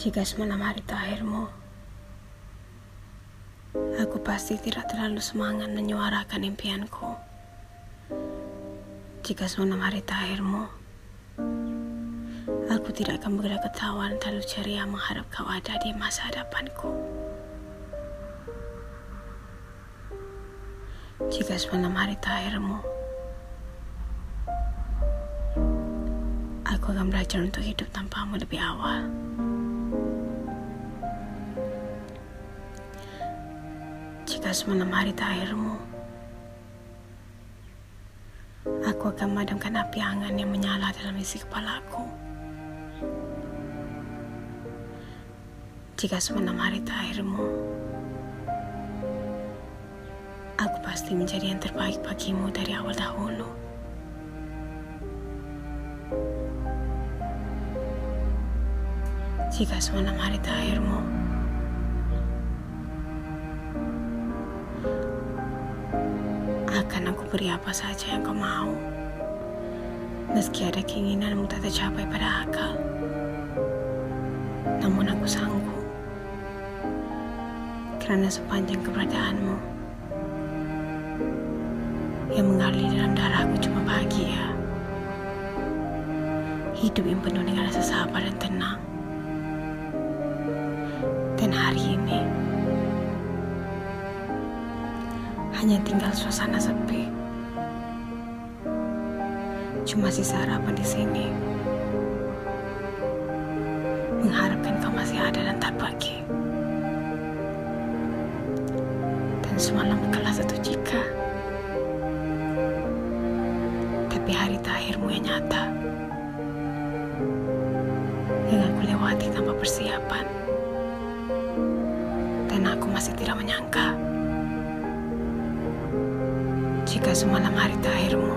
Jika semalam hari terakhirmu, aku pasti tidak terlalu semangat menyuarakan impianku. Jika semalam hari terakhirmu, aku tidak akan bergerak ketawa dan terlalu ceria mengharap kau ada di masa hadapanku. Jika semalam hari terakhirmu, aku akan belajar untuk hidup tanpamu lebih awal. Jika semalam hari terakhirmu, aku akan memadamkan api angan yang menyala dalam isi kepalaku. Jika semalam hari terakhirmu, aku pasti menjadi yang terbaik bagimu dari awal dahulu. Jika semalam hari terakhirmu, akan aku beri apa saja yang kau mau. Meski ada keinginanmu tak tercapai pada akal. Namun aku sanggup. Karena sepanjang keberadaanmu yang mengalir dalam darahku cuma bahagia. Hidup yang penuh dengan rasa sabar dan tenang. Dan hari ini hanya tinggal suasana sepi. Cuma sisa harapan di sini. Mengharapkan kau masih ada dan tak pergi. Dan semalam bukanlah satu jika. Tapi hari terakhirmu yang nyata. Yang aku lewati tanpa persiapan. Dan aku masih tidak menyangka. Jika semalam hari terakhirmu